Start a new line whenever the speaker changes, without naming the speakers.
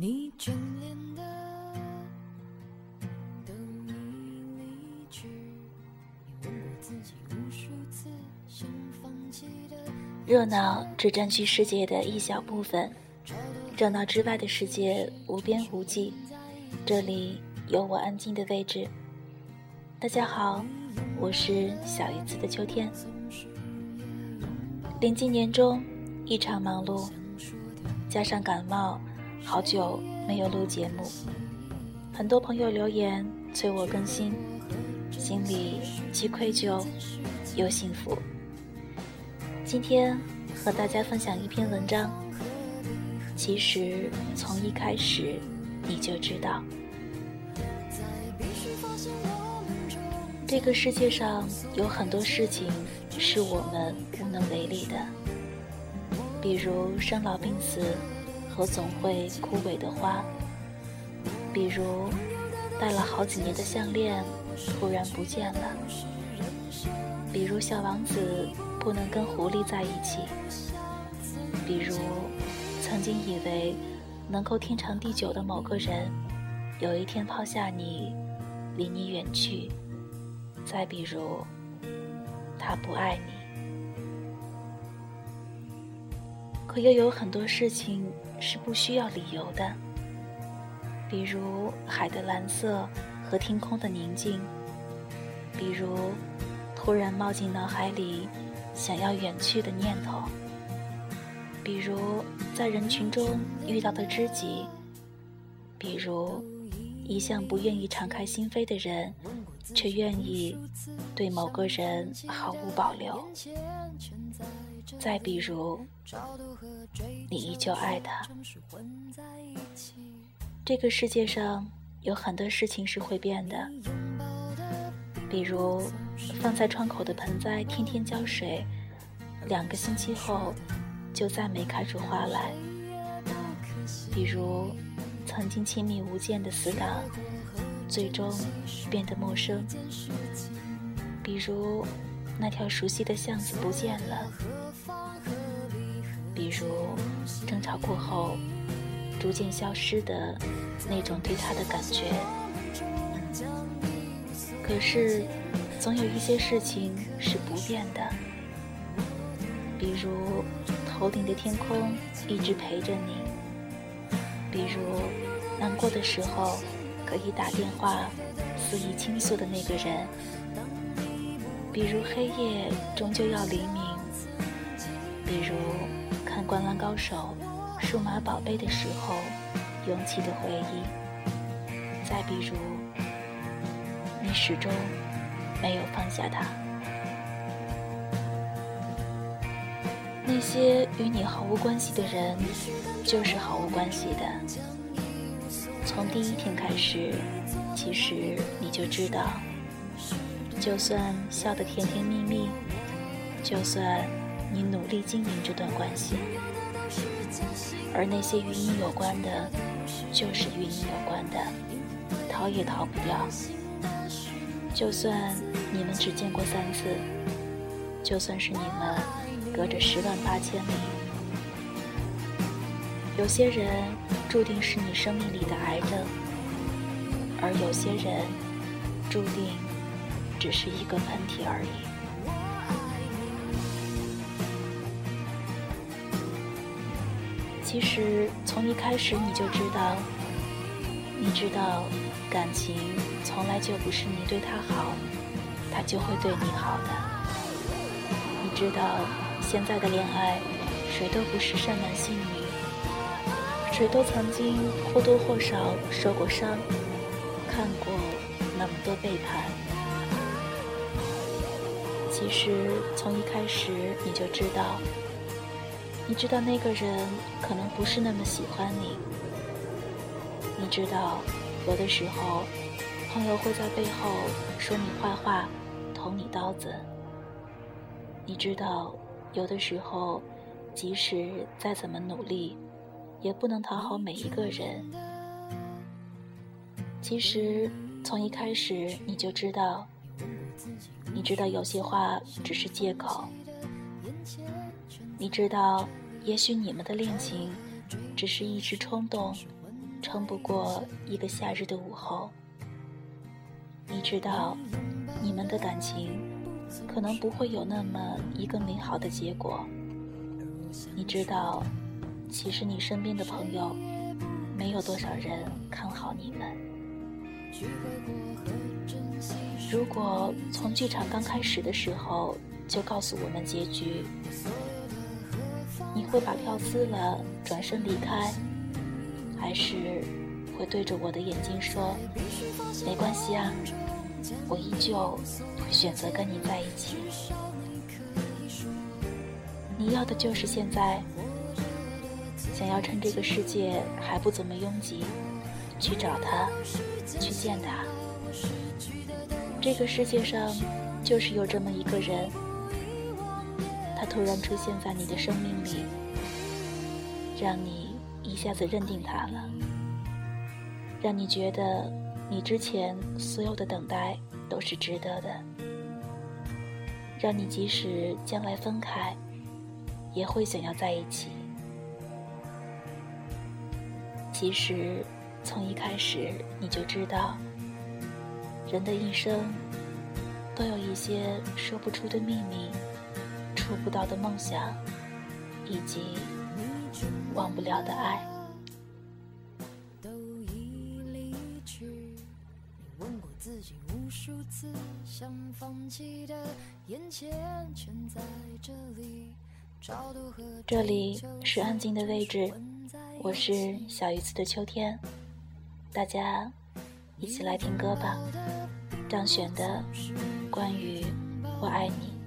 你眷恋的都已离去，你问过自己无数次想放弃的。
热闹只占据世界的一小部分，热闹之外的世界无边无际，这里有我安静的位置。大家好，我是小鱼子的秋天。临近年终，异常忙碌，加上感冒，好久没有录节目。很多朋友留言催我更新，心里既愧疚又幸福。今天和大家分享一篇文章。其实从一开始你就知道，这个世界上有很多事情是我们无能为力的，比如生老病死和总会枯萎的花，比如戴了好几年的项链突然不见了，比如小王子。不能跟狐狸在一起。比如，曾经以为能够天长地久的某个人，有一天抛下你，离你远去。再比如，他不爱你。可又有很多事情是不需要理由的，比如海的蓝色和天空的宁静，比如突然冒进脑海里。想要远去的念头，比如在人群中遇到的知己，比如一向不愿意敞开心扉的人，却愿意对某个人毫无保留。再比如，你依旧爱他。这个世界上有很多事情是会变的，比如。放在窗口的盆栽，天天浇水，两个星期后就再没开出花来。比如，曾经亲密无间的死党，最终变得陌生。比如，那条熟悉的巷子不见了。比如，争吵过后逐渐消失的那种对他的感觉。可是。总有一些事情是不变的，比如头顶的天空一直陪着你；比如难过的时候可以打电话肆意倾诉的那个人；比如黑夜终究要黎明；比如《灌篮高手》《数码宝贝》的时候涌起的回忆；再比如你始终。没有放下他。那些与你毫无关系的人，就是毫无关系的。从第一天开始，其实你就知道，就算笑得甜甜蜜蜜，就算你努力经营这段关系，而那些与你有关的，就是与你有关的，逃也逃不掉。就算你们只见过三次，就算是你们隔着十万八千里，有些人注定是你生命里的癌症，而有些人注定只是一个喷嚏而已。其实从一开始你就知道，你知道。感情从来就不是你对他好，他就会对你好的。你知道，现在的恋爱，谁都不是善男信女，谁都曾经或多或少受过伤，看过那么多背叛。其实从一开始你就知道，你知道那个人可能不是那么喜欢你，你知道。有的时候，朋友会在背后说你坏话，捅你刀子。你知道，有的时候，即使再怎么努力，也不能讨好每一个人。其实，从一开始你就知道，你知道有些话只是借口。你知道，也许你们的恋情只是一时冲动。撑不过一个夏日的午后。你知道，你们的感情可能不会有那么一个美好的结果。你知道，其实你身边的朋友没有多少人看好你们。如果从剧场刚开始的时候就告诉我们结局，你会把票撕了转身离开，还是会对着我的眼睛说：“没关系啊，我依旧会选择跟你在一起。”你要的就是现在，想要趁这个世界还不怎么拥挤，去找他，去见他。这个世界上就是有这么一个人，他突然出现在你的生命里，让你一下子认定他了，让你觉得你之前所有的等待都是值得的，让你即使将来分开，也会想要在一起。其实从一开始你就知道。人的一生，都有一些说不出的秘密，触不到的梦想，以及忘不了的爱。都已离去，你问过自己无数次，想放弃的眼前全在这里。这里是安静的位置，我是小鱼子的秋天，大家一起来听歌吧。张悬的关于我爱你